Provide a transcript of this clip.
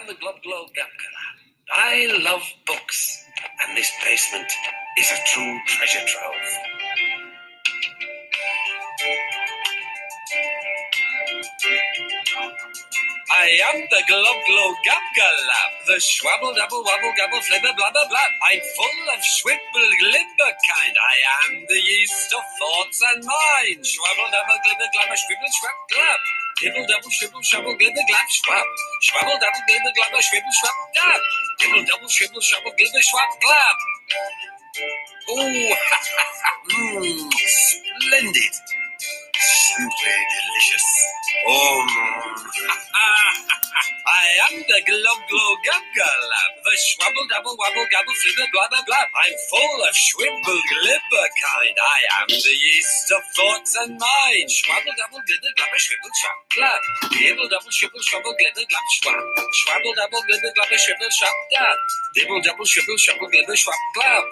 am the Glow Gapkala. I love books, and this basement is a true treasure trove. I am the Glub Glow Gapgalab, the schwabble double wabble gabble flibber blabber blab. I'm full of schwibble glibber kind. I am the yeast of thoughts and mind. Schwabble double glibber glabber schwibble schwab glab. Dibble double shibble shabble glibber glab schwab. Schwabble double glibber glabber schwibble schwab glab. Dibble double shibble shabble glibber schwab glab. Ooh, mmm, splendid. Simply delicious. Oh, mmm. I am the glub glow gub lab, the schwabble double wabble gabble flibber blah blah. I'm full of schwibble glibber kind. I am the yeast of thoughts and mind. Schwabble double glibber glabber schwibble schwab glab. Dibble double shibble schwabble glibber glab schwab. Schwabble double glibber glabber schwibble schwab glab. Dibble double shibble schwabble glibber schwab glab.